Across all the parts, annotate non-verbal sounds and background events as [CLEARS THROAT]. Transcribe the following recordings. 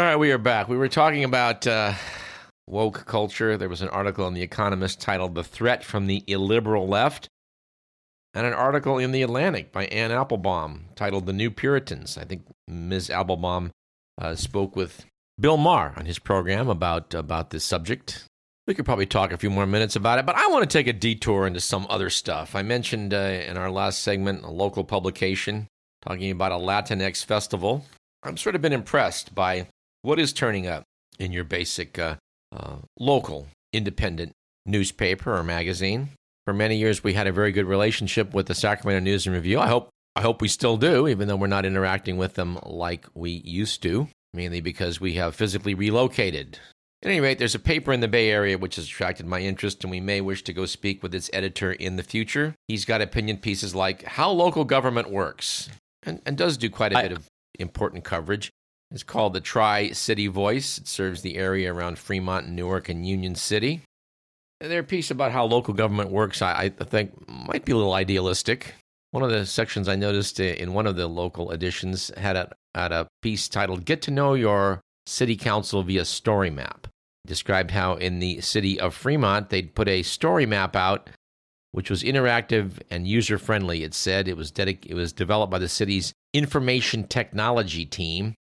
All right, we are back. We were talking about uh, woke culture. There was an article in The Economist titled The Threat from the Illiberal Left, and an article in The Atlantic by Anne Applebaum titled The New Puritans. I think Ms. Applebaum uh, spoke with Bill Maher on his program about, about this subject. We could probably talk a few more minutes about it, but I want to take a detour into some other stuff. I mentioned uh, in our last segment a local publication talking about a Latinx festival. I've sort of been impressed by what is turning up in your basic uh, uh, local independent newspaper or magazine. For many years, we had a very good relationship with the Sacramento News and Review. I hope I hope we still do, even though we're not interacting with them like we used to, mainly because we have physically relocated. At any rate, there's a paper in the Bay Area which has attracted my interest, and we may wish to go speak with its editor in the future. He's got opinion pieces like How Local Government Works, and, and does do quite a I, bit of important coverage. It's called the Tri City Voice. It serves the area around Fremont, Newark, and Union City. Their piece about how local government works, I, I think, might be a little idealistic. One of the sections I noticed in one of the local editions had a, had a piece titled Get to Know Your City Council via Story Map. It described how in the city of Fremont, they'd put a story map out which was interactive and user friendly. It said it was, dedic- it was developed by the city's information technology team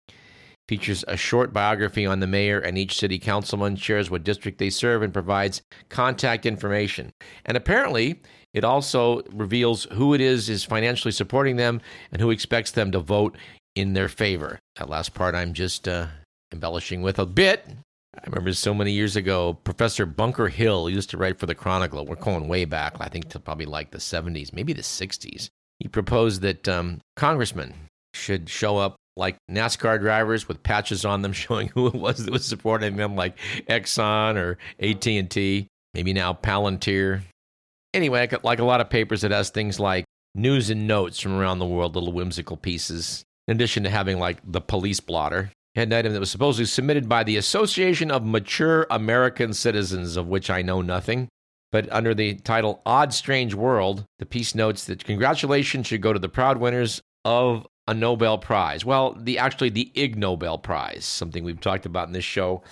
features a short biography on the mayor and each city councilman, shares what district they serve, and provides contact information. And apparently, it also reveals who it is is financially supporting them and who expects them to vote in their favor. That last part I'm just uh, embellishing with a bit. I remember so many years ago, Professor Bunker Hill used to write for the Chronicle. We're going way back, I think, to probably like the 70s, maybe the 60s. He proposed that um, congressmen should show up like NASCAR drivers with patches on them [LAUGHS] showing who it was that was supporting them, like Exxon or AT&T, maybe now Palantir. Anyway, like a lot of papers, it has things like news and notes from around the world, little whimsical pieces. In addition to having like the police blotter, had an item that was supposedly submitted by the Association of Mature American Citizens, of which I know nothing. But under the title Odd Strange World, the piece notes that congratulations should go to the proud winners of a Nobel Prize. Well, the actually the Ig Nobel Prize, something we've talked about in this show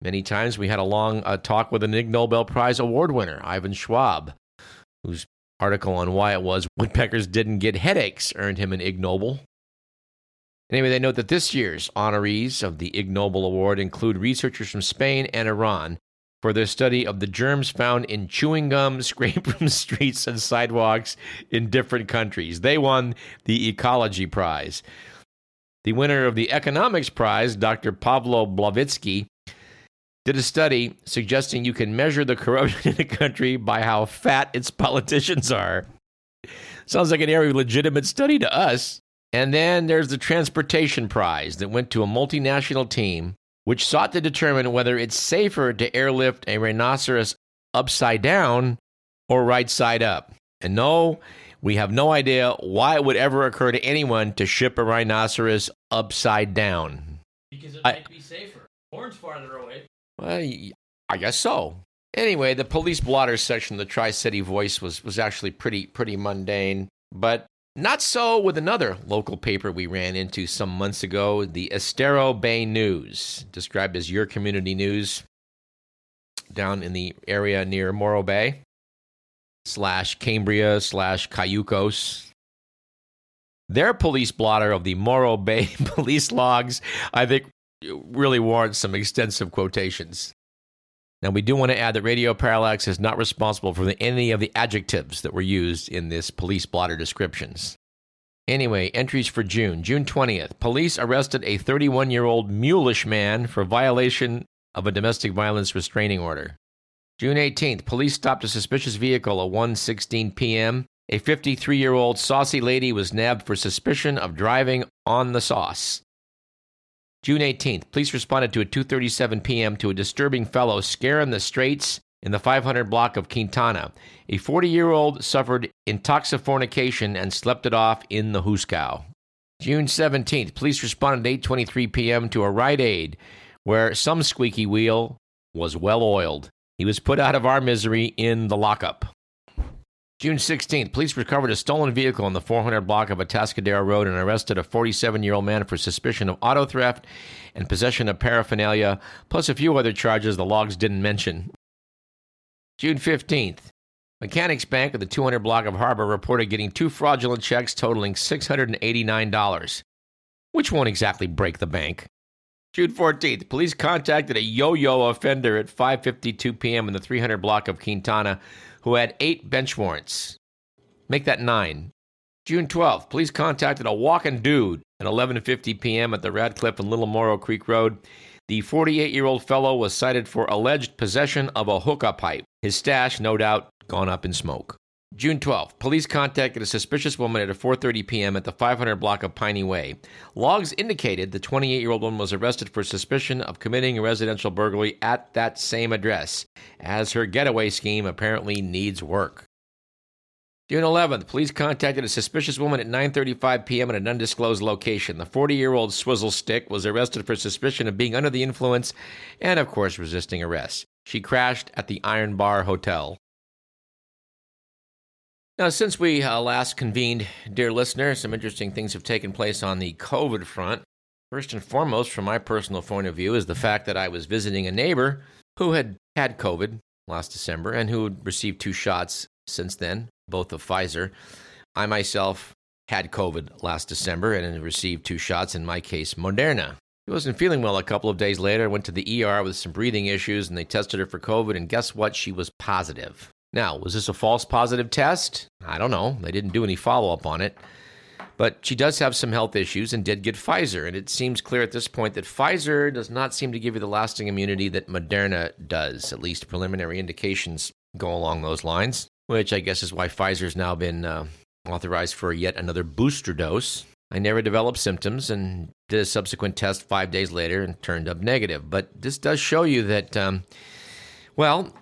many times. We had a long uh, talk with an Ig Nobel Prize award winner, Ivan Schwab, whose article on why it was woodpeckers didn't get headaches earned him an Ig Nobel. Anyway, they note that this year's honorees of the Ig Nobel Award include researchers from Spain and Iran for their study of the germs found in chewing gum [LAUGHS] scraped from streets and sidewalks in different countries. They won the Ecology Prize. The winner of the Economics Prize, Dr. Pavlo Blavatskyy, did a study suggesting you can measure the corruption [LAUGHS] in a country by how fat its politicians are. Sounds like an of legitimate study to us. And then there's the Transportation Prize that went to a multinational team which sought to determine whether it's safer to airlift a rhinoceros upside down or right side up. And no, we have no idea why it would ever occur to anyone to ship a rhinoceros upside down. Because it I, might be safer. Horns farther away. Well, I guess so. Anyway, the police blotter section of the Tri City Voice was, was actually pretty pretty mundane, but not so with another local paper we ran into some months ago, the Estero Bay News, described as your community news down in the area near Morro Bay slash Cambria slash Cayucos. Their police blotter of the Morro Bay [LAUGHS] police logs, I think, really warrants some extensive quotations. Now, we do want to add that Radio Parallax is not responsible for the, any of the adjectives that were used in this police blotter descriptions. Anyway, entries for June. June 20th. Police arrested a 31 year old mulish man for violation of a domestic violence restraining order. June 18th. Police stopped a suspicious vehicle at 1:16 p.m. A 53 year old saucy lady was nabbed for suspicion of driving on the sauce. June 18th, police responded to a 2:37 p.m. to a disturbing fellow scaring the straights in the 500 block of Quintana. A 40-year-old suffered intoxifornication and slept it off in the Hooskow. June 17th, police responded at 8:23 p.m. to a Rite Aid where some squeaky wheel was well oiled. He was put out of our misery in the lockup. June 16th, police recovered a stolen vehicle in the 400 block of Atascadero Road and arrested a 47 year old man for suspicion of auto theft and possession of paraphernalia, plus a few other charges the logs didn't mention. June 15th, Mechanics Bank at the 200 block of Harbor reported getting two fraudulent checks totaling $689, which won't exactly break the bank. June 14th, police contacted a yo-yo offender at 5:52 p.m. in the 300 block of Quintana who had 8 bench warrants. Make that 9. June 12th, police contacted a walking dude at 11:50 p.m. at the Radcliffe and Little Morro Creek Road. The 48-year-old fellow was cited for alleged possession of a hookah pipe. His stash, no doubt, gone up in smoke. June 12th, police contacted a suspicious woman at 4:30 p.m. at the 500 block of Piney Way. Logs indicated the 28-year-old woman was arrested for suspicion of committing a residential burglary at that same address, as her getaway scheme apparently needs work. June 11th, police contacted a suspicious woman at 9:35 p.m. at an undisclosed location. The 40-year-old swizzle stick was arrested for suspicion of being under the influence and of course resisting arrest. She crashed at the Iron Bar Hotel. Now, since we uh, last convened, dear listener, some interesting things have taken place on the COVID front. First and foremost, from my personal point of view, is the fact that I was visiting a neighbor who had had COVID last December and who had received two shots since then, both of Pfizer. I myself had COVID last December and received two shots, in my case, Moderna. She wasn't feeling well a couple of days later, I went to the ER with some breathing issues, and they tested her for COVID, and guess what? She was positive. Now, was this a false positive test? I don't know. They didn't do any follow up on it. But she does have some health issues and did get Pfizer. And it seems clear at this point that Pfizer does not seem to give you the lasting immunity that Moderna does. At least preliminary indications go along those lines, which I guess is why Pfizer's now been uh, authorized for yet another booster dose. I never developed symptoms and did a subsequent test five days later and turned up negative. But this does show you that, um, well,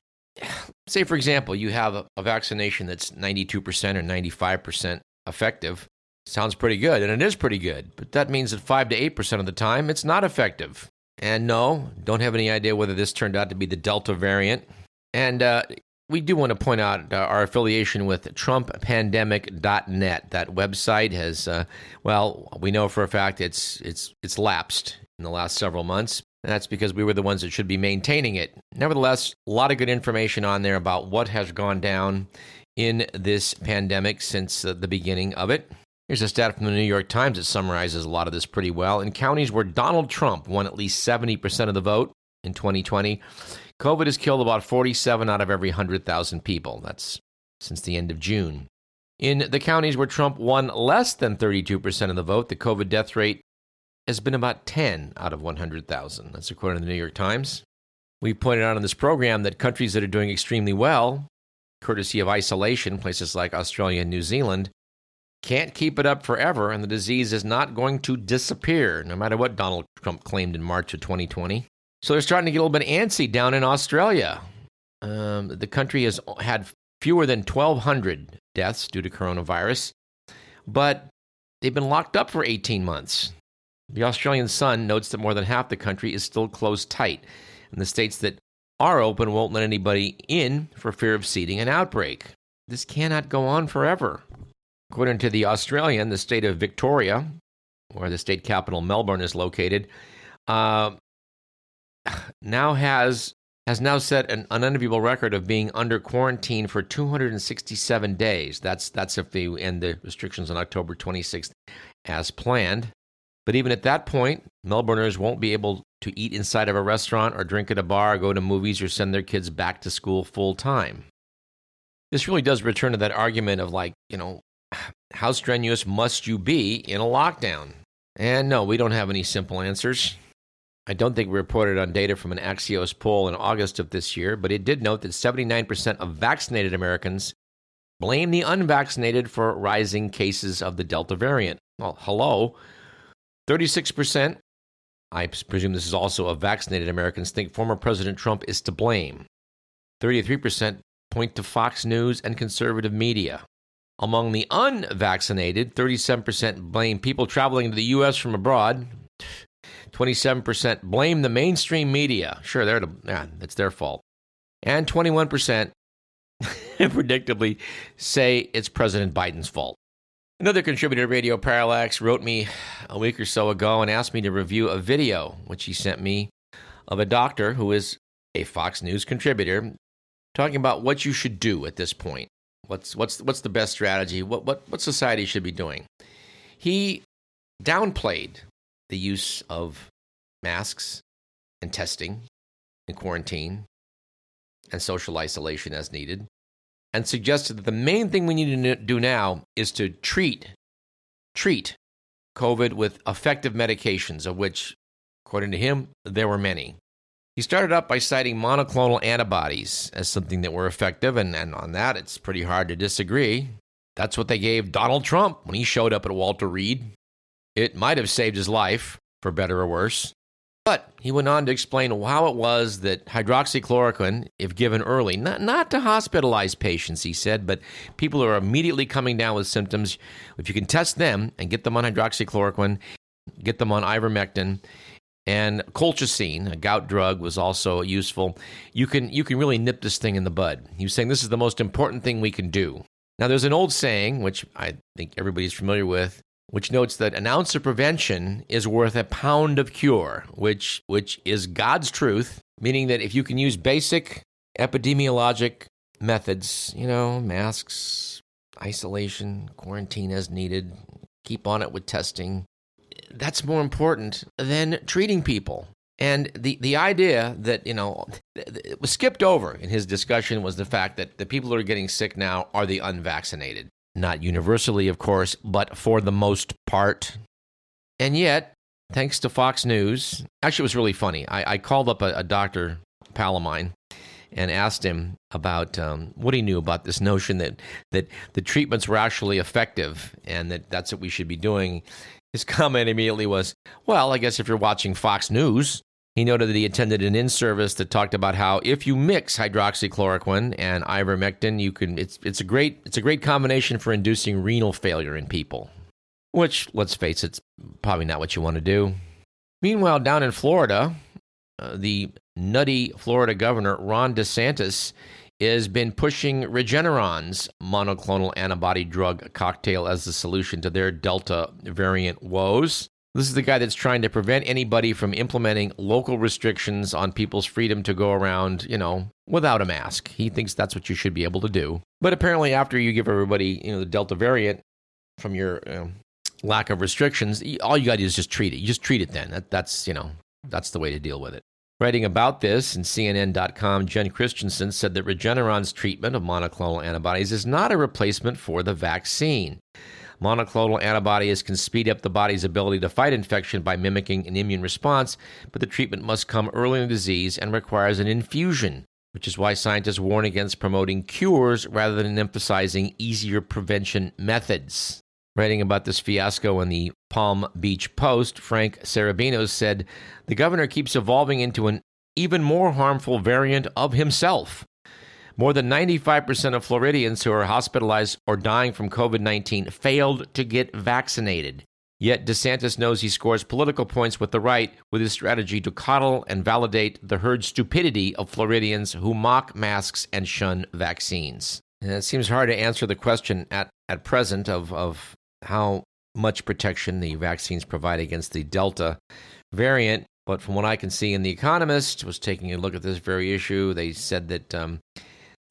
say for example you have a, vaccination that's 92% or 95% effective. Sounds pretty good and it is pretty good but that means that 5 to 8% of the time it's not effective. And no don't have any idea whether this turned out to be the delta variant. And uh, we do want to point out uh, our affiliation with trumppandemic.net that website has uh, well we know for a fact it's it's it's lapsed in the last several months that's because we were the ones that should be maintaining it. Nevertheless, a lot of good information on there about what has gone down in this pandemic since the beginning of it. Here's a stat from the New York Times that summarizes a lot of this pretty well. In counties where Donald Trump won at least 70% of the vote in 2020, COVID has killed about 47 out of every 100,000 people. That's since the end of June. In the counties where Trump won less than 32% of the vote, the COVID death rate has been about 10 out of 100,000. That's according to the New York Times. We pointed out in this program that countries that are doing extremely well, courtesy of isolation, places like Australia and New Zealand, can't keep it up forever, and the disease is not going to disappear, no matter what Donald Trump claimed in March of 2020. So they're starting to get a little bit antsy down in Australia. Um, the country has had fewer than 1,200 deaths due to coronavirus, but they've been locked up for 18 months. The Australian Sun notes that more than half the country is still closed tight, and the states that are open won't let anybody in for fear of seeding an outbreak. This cannot go on forever. According to the Australian, the state of Victoria, where the state capital Melbourne is located, uh, now has has now set an unenviable record of being under quarantine for 267 days. That's that's if they end the restrictions on October 26th as planned. But even at that point, Melbourners won't be able to eat inside of a restaurant or drink at a bar go to movies or send their kids back to school full time. This really does return to that argument of like, you know, [SIGHS] how strenuous must you be in a lockdown? And no, we don't have any simple answers. I don't think we reported on data from an Axios poll in August of this year, but it did note that 79% of vaccinated Americans blame the unvaccinated for rising cases of the Delta variant. Well, hello. 36%, I presume this is also of vaccinated Americans, think former President Trump is to blame. 33% point to Fox News and conservative media. Among the unvaccinated, 37% blame people traveling to the U.S. from abroad. 27% blame the mainstream media. Sure, they're to, yeah, it's their fault. And 21% [LAUGHS] predictably say it's President Biden's fault. Another contributor to Radio Parallax wrote me a week or so ago and asked me to review a video which he sent me of a doctor who is a Fox News contributor talking about what you should do at this point. What's what's what's the best strategy? What what what society should be doing? He downplayed the use of masks and testing and quarantine and social isolation as needed and suggested that the main thing we need to do now is to treat treat COVID with effective medications, of which, according to him, there were many. He started up by citing monoclonal antibodies as something that were effective, and, and on that, it's pretty hard to disagree. That's what they gave Donald Trump when he showed up at Walter Reed. It might have saved his life, for better or worse. But he went on to explain how it was that hydroxychloroquine, if given early, not, not to hospitalize patients, he said, but people who are immediately coming down with symptoms, if you can test them and get them on hydroxychloroquine, get them on ivermectin, and colchicine, a gout drug, was also useful. You can you can really nip this thing in the bud. He was saying this is the most important thing we can do. Now, there's an old saying, which I think everybody's familiar with, which notes that an ounce of prevention is worth a pound of cure, which which is God's truth, meaning that if you can use basic epidemiologic methods, you know, masks, isolation, quarantine as needed, keep on it with testing, that's more important than treating people. And the, the idea that, you know, it was skipped over in his discussion was the fact that the people that are getting sick now are the unvaccinated. Not universally, of course, but for the most part. And yet, thanks to Fox News, actually, it was really funny. I, I called up a, a, doctor, pal of mine, and asked him about um, what he knew about this notion that, that the treatments were actually effective and that that's what we should be doing. His [LAUGHS] comment immediately was, Well, I guess if you're watching Fox News, he noted that he attended an in-service that talked about how if you mix hydroxychloroquine and ivermectin, you can it's it's a great it's a great combination for inducing renal failure in people. Which, let's face it, it's probably not what you want to do. Meanwhile, down in Florida, uh, the nutty Florida governor Ron DeSantis has been pushing Regeneron's monoclonal antibody drug cocktail as the solution to their Delta variant woes. This is the guy that's trying to prevent anybody from implementing local restrictions on people's freedom to go around, you know, without a mask. He thinks that's what you should be able to do. But apparently, after you give everybody, you know, the Delta variant from your lack of restrictions, all you got to do is just treat it. You just treat it then. That, that's, you know, that's the way to deal with it. Writing about this in CNN.com, Jen Christensen said that Regeneron's treatment of monoclonal antibodies is not a replacement for the vaccine. Monoclonal antibodies can speed up the body's ability to fight infection by mimicking an immune response, but the treatment must come early in the disease and requires an infusion, which is why scientists warn against promoting cures rather than emphasizing easier prevention methods. Writing about this fiasco in the Palm Beach Post, Frank Serabinos said the governor keeps evolving into an even more harmful variant of himself. More than 95% of Floridians who are hospitalized or dying from COVID 19 failed to get vaccinated. Yet DeSantis knows he scores political points with the right with his strategy to coddle and validate the herd stupidity of Floridians who mock masks and shun vaccines. And it seems hard to answer the question at, at present of, of how much protection the vaccines provide against the Delta variant. But from what I can see in The Economist, was taking a look at this very issue. They said that um,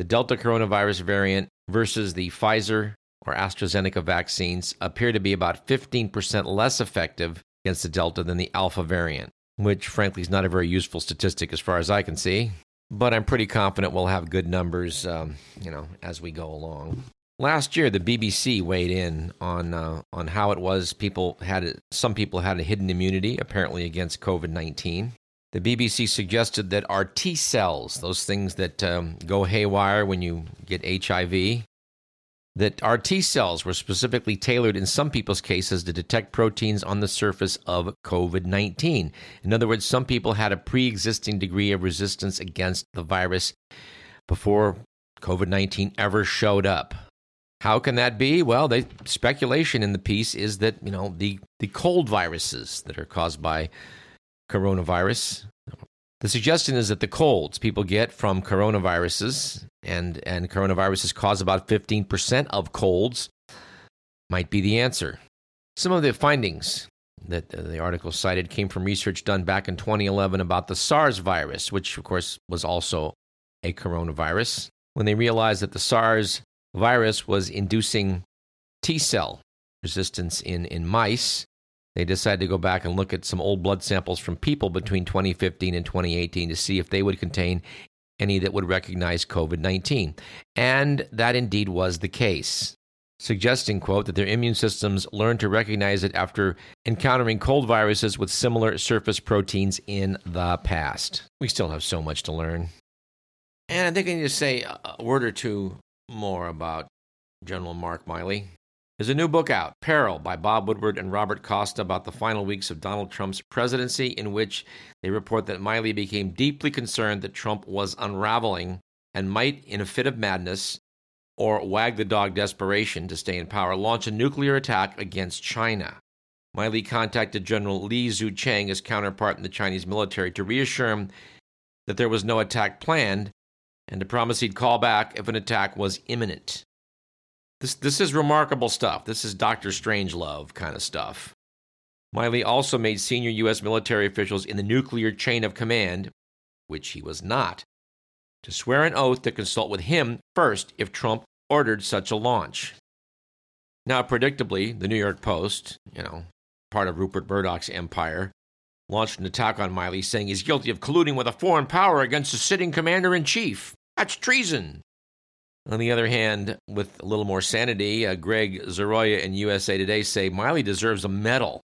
the Delta coronavirus variant versus the Pfizer or AstraZeneca vaccines appear to be about 15% less effective against the Delta than the Alpha variant, which frankly is not a very useful statistic as far as I can see. But I'm pretty confident we'll have good numbers, um, you know, as we go along. Last year, the BBC weighed in on uh, on how it was people had some people had a hidden immunity apparently against COVID nineteen. The BBC suggested that our T cells, those things that um, go haywire when you get HIV, that our T cells were specifically tailored in some people's cases to detect proteins on the surface of COVID 19. In other words, some people had a pre existing degree of resistance against the virus before COVID 19 ever showed up. How can that be? Well, the speculation in the piece is that, you know, the, the cold viruses that are caused by coronavirus, The suggestion is that the colds people get from coronaviruses and, and coronaviruses cause about 15% of colds might be the answer. Some of the findings that the article cited came from research done back in 2011 about the SARS virus, which, of course, was also a coronavirus. When they realized that the SARS virus was inducing T cell resistance in, in mice, they decided to go back and look at some old blood samples from people between 2015 and 2018 to see if they would contain any that would recognize COVID 19. And that indeed was the case suggesting, quote, that their immune systems learned to recognize it after encountering cold viruses with similar surface proteins in the past. We still have so much to learn. And I think I need to say a word or two more about General Mark Milley. There's a new book out, Peril, by Bob Woodward and Robert Costa, about the final weeks of Donald Trump's presidency, in which they report that Milley became deeply concerned that Trump was unraveling and might, in a fit of madness, or wag the dog desperation to stay in power, launch a nuclear attack against China. Milley contacted General Li Zuocheng, his counterpart in the Chinese military, to reassure him that there was no attack planned and to promise he'd call back if an attack was imminent. This, this is remarkable stuff. This is Dr. Strangelove kind of stuff. Milley also made senior U.S. military officials in the nuclear chain of command, which he was not, to swear an oath to consult with him first if Trump ordered such a launch. Now, predictably, the New York Post, you know, part of Rupert Murdoch's empire, launched an attack on Milley saying he's guilty of colluding with a foreign power against the sitting commander in chief. That's treason. On the other hand, with a little more sanity, uh, Gregg Zoroya in USA Today say Milley deserves a medal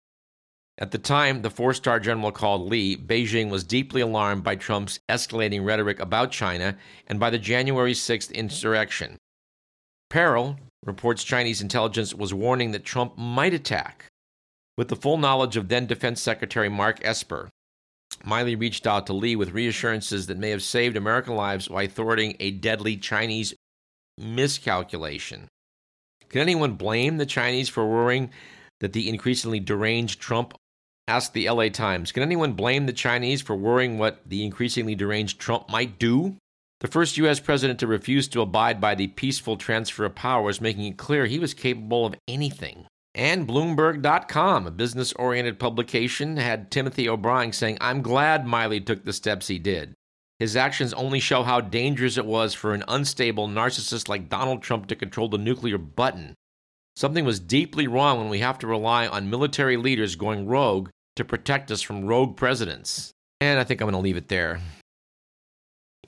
at the time the four star general called Li, Beijing was deeply alarmed by Trump's escalating rhetoric about China and by the January 6th insurrection. Peril reports Chinese intelligence was warning that Trump might attack. With the full knowledge of then Defense Secretary Mark Esper, Milley reached out to Li with reassurances that may have saved American lives by thwarting a deadly Chinese miscalculation. Can anyone blame the Chinese for worrying that the increasingly deranged Trump asked the LA Times Can anyone blame the Chinese for worrying what the increasingly deranged Trump might do? The first U.S. president to refuse to abide by the peaceful transfer of power was making it clear he was capable of anything. And Bloomberg.com, a business oriented publication, had Timothy O'Brien saying, I'm glad Milley took the steps he did. His actions only show how dangerous it was for an unstable narcissist like Donald Trump to control the nuclear button. Something was deeply wrong when we have to rely on military leaders going rogue to protect us from rogue presidents. And I think I'm going to leave it there.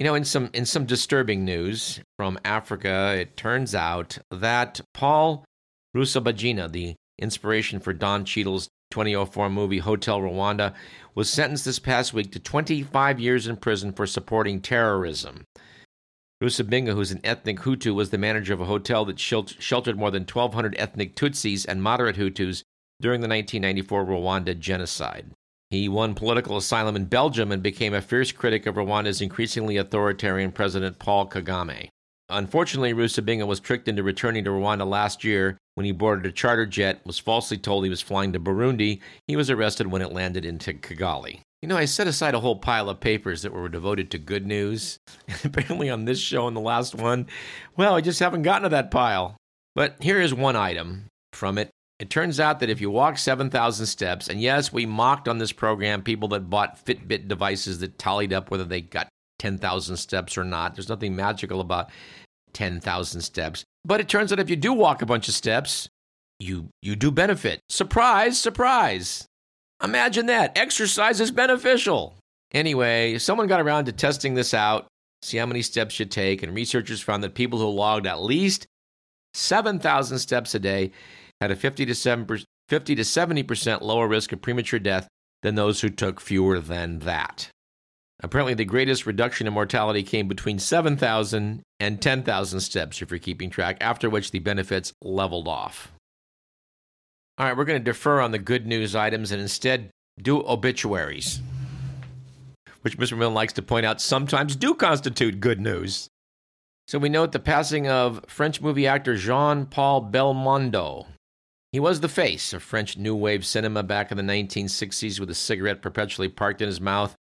You know, in some in some disturbing news from Africa, it turns out that Paul Rusesabagina, the inspiration for Don Cheadle's 2004 movie Hotel Rwanda, was sentenced this past week to 25 years in prison for supporting terrorism. Rusesabagina, who's an ethnic Hutu, was the manager of a hotel that sheltered more than 1,200 ethnic Tutsis and moderate Hutus during the 1994 Rwanda genocide. He won political asylum in Belgium and became a fierce critic of Rwanda's increasingly authoritarian President Paul Kagame. Unfortunately, Rusesabagina was tricked into returning to Rwanda last year when he boarded a charter jet, was falsely told he was flying to Burundi. He was arrested when it landed in Kigali. You know, I set aside a whole pile of papers that were devoted to good news. [LAUGHS] apparently, on this show and the last one, well, I just haven't gotten to that pile. But here is one item from it. It turns out that if you walk 7,000 steps, and yes, we mocked on this program people that bought Fitbit devices that tallied up whether they got 10,000 steps or not. There's nothing magical about 10,000 steps. But it turns out if you do walk a bunch of steps, you you do benefit. Surprise, surprise. Imagine that. Exercise is beneficial. Anyway, someone got around to testing this out, see how many steps you take, and researchers found that people who logged at least 7,000 steps a day had a 50 to 50 to 70% lower risk of premature death than those who took fewer than that. Apparently, the greatest reduction in mortality came between 7,000 and 10,000 steps, if you're keeping track, after which the benefits leveled off. All right, we're going to defer on the good news items and instead do obituaries, which Mr. Millen likes to point out sometimes do constitute good news. So we note the passing of French movie actor Jean Paul Belmondo. He was the face of French New Wave cinema back in the 1960s with a cigarette perpetually parked in his mouth.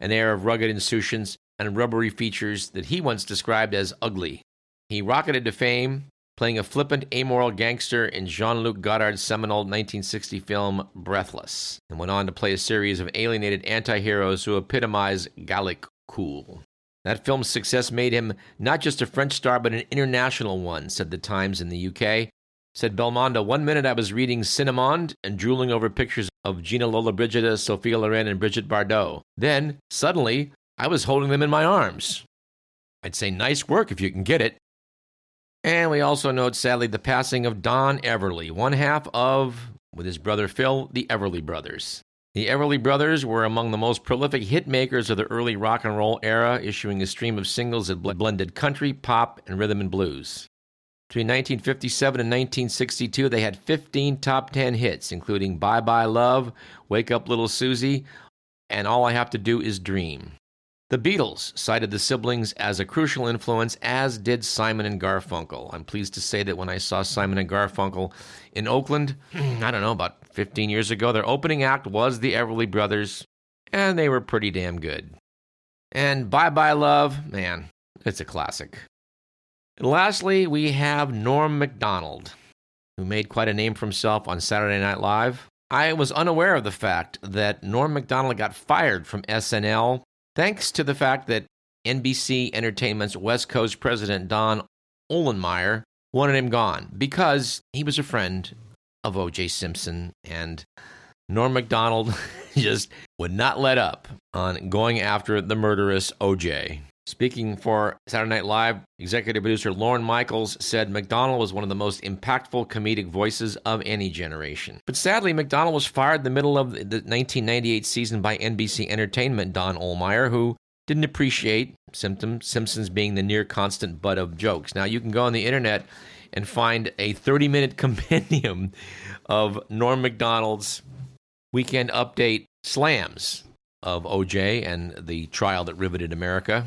An air of rugged insouciance, and rubbery features that he once described as ugly. He rocketed to fame, playing a flippant, amoral gangster in Jean Luc Godard's seminal 1960 film Breathless, and went on to play a series of alienated anti heroes who epitomize Gallic cool. That film's success made him not just a French star, but an international one, said The Times in the UK. Said Belmondo, one minute I was reading Cinémonde and drooling over pictures of Gina Lola Lollobrigida, uh, Sophia Loren, and Brigitte Bardot. Then, suddenly, I was holding them in my arms. I'd say nice work if you can get it. And we also note, sadly, the passing of Don Everly, one half of, with his brother Phil, the Everly Brothers. The Everly Brothers were among the most prolific hit makers of the early rock and roll era, issuing a stream of singles that blended country, pop, and rhythm and blues. Between 1957 and 1962, they had 15 top 10 hits, including Bye Bye Love, Wake Up Little Susie, and All I Have to Do Is Dream. The Beatles cited the siblings as a crucial influence, as did Simon and Garfunkel. I'm pleased to say that when I saw Simon and Garfunkel in Oakland, [CLEARS THROAT] I don't know, about 15 years ago, their opening act was the Everly Brothers, and they were pretty damn good. And Bye Bye Love, man, it's a classic. And lastly, we have Norm MacDonald, who made quite a name for himself on Saturday Night Live. I was unaware of the fact that Norm MacDonald got fired from SNL thanks to the fact that NBC Entertainment's West Coast president, Don Ohlmeyer, wanted him gone because he was a friend of O.J. Simpson and Norm MacDonald [LAUGHS] just would not let up on going after the murderous O.J. Speaking for Saturday Night Live, executive producer Lorne Michaels said MacDonald was one of the most impactful comedic voices of any generation. But sadly, MacDonald was fired in the middle of the 1998 season by NBC Entertainment Don Ohlmeyer, who didn't appreciate Symptom, Simpsons being the near constant butt of jokes. Now, you can go on the internet and find a 30 minute [LAUGHS] compendium of Norm MacDonald's weekend update slams of OJ and the trial that riveted America.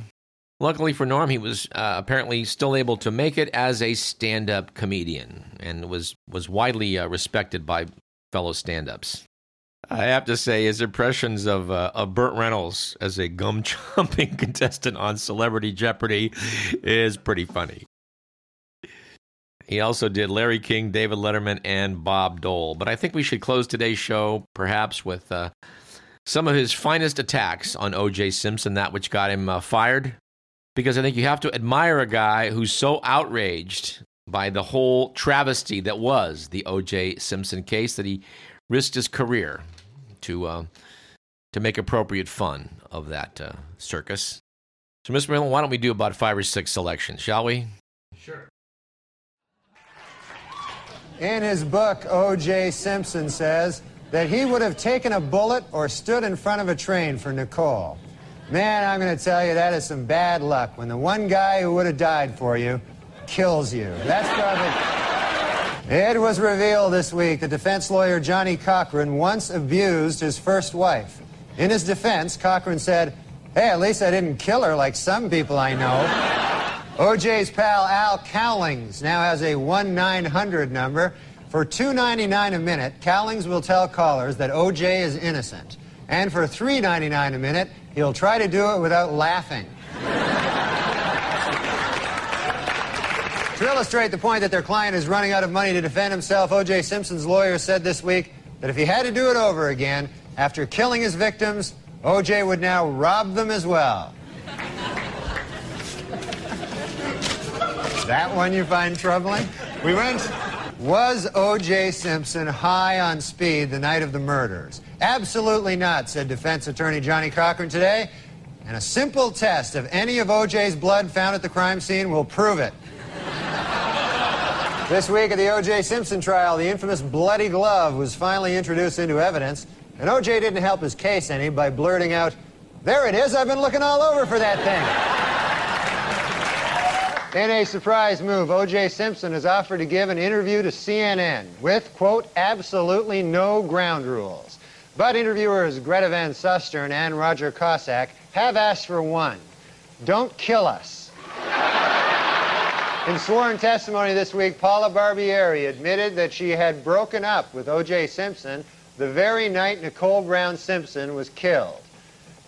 Luckily for Norm, he was uh, apparently still able to make it as a stand-up comedian and was was widely uh, respected by fellow stand-ups. I have to say, his impressions of uh, of Burt Reynolds as a gum [LAUGHS] chomping contestant on Celebrity Jeopardy is pretty funny. He also did Larry King, David Letterman, and Bob Dole. But I think we should close today's show perhaps with uh, some of his finest attacks on O.J. Simpson, that which got him uh, fired because I think you have to admire a guy who's so outraged by the whole travesty that was the O.J. Simpson case that he risked his career to uh, to make appropriate fun of that uh, circus. So, Mr. Miller, why don't we do about five or six selections, shall we? Sure. In his book, O.J. Simpson says that he would have taken a bullet or stood in front of a train for Nicole. Man, I'm going to tell you, that is some bad luck when the one guy who would have died for you kills you. That's probably. It was revealed this week that defense lawyer Johnnie Cochran once abused his first wife. In his defense, Cochran said, Hey, at least I didn't kill her like some people I know. OJ's pal Al Cowlings now has a 1 900 number. For $2.99 a minute, Cowlings will tell callers that OJ is innocent. And for $3.99 a minute, He'll try to do it without laughing. to illustrate the point that their client is running out of money to defend himself, O.J. Simpson's lawyer said this week that if he had to do it over again, after killing his victims, O.J. would now rob them as well. that one you find troubling? We went. Was O.J. Simpson high on speed the night of the murders? Absolutely not, said defense attorney Johnnie Cochran today. And a simple test of any of O.J.'s blood found at the crime scene will prove it. [LAUGHS] this week at the O.J. Simpson trial, the infamous bloody glove was finally introduced into evidence. And O.J. didn't help his case any by blurting out, There it is, I've been looking all over for that thing. In a surprise move, O.J. Simpson has offered to give an interview to CNN with, quote, absolutely no ground rules. But interviewers Greta Van Susteren and Roger Cossack have asked for one. Don't kill us. In sworn testimony this week, Paula Barbieri admitted that she had broken up with O.J. Simpson the very night Nicole Brown Simpson was killed.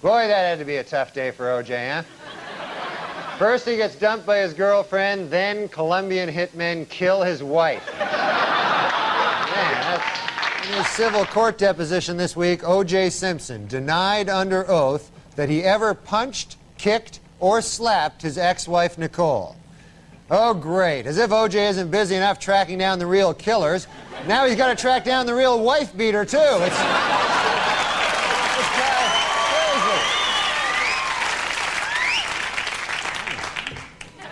Boy, that had to be a tough day for OJ, huh? First, he gets dumped by his girlfriend, then Colombian hitmen kill his wife. Man, that's... In his civil court deposition this week, O.J. Simpson denied under oath that he ever punched, kicked, or slapped his ex wife, Nicole. Oh, great. As if OJ isn't busy enough tracking down the real killers. Now he's got to track down the real wife beater, too. It's.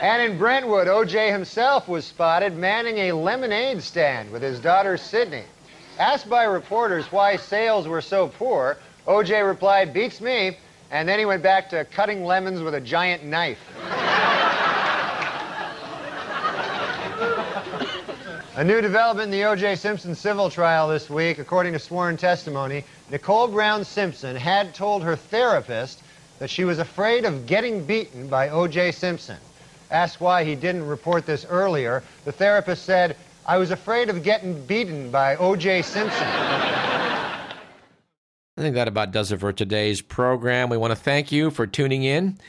And in Brentwood, OJ himself was spotted manning a lemonade stand with his daughter Sydney. Asked by reporters why sales were so poor, OJ replied, Beats me. And then he went back to cutting lemons with a giant knife. A new development in the O.J. Simpson civil trial this week, according to sworn testimony, Nicole Brown Simpson had told her therapist that she was afraid of getting beaten by O.J. Simpson. Asked why he didn't report this earlier, the therapist said, I was afraid of getting beaten by O.J. Simpson. I think that about does it for today's program. We want to thank you for tuning in,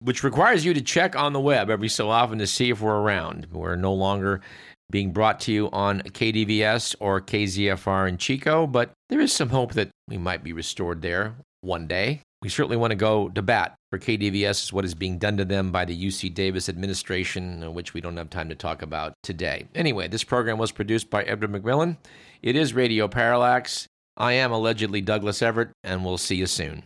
which requires you to check on the web every so often to see if we're around. We're no longer being brought to you on KDVS or KZFR in Chico, but there is some hope that we might be restored there one day. We certainly want to go to bat for KDVS what is being done to them by the UC Davis administration, uh, which we don't have time to talk about today. Anyway, this program was produced by Edward McMillan. It is Radio Parallax. I am allegedly Douglas Everett, and we'll see you soon.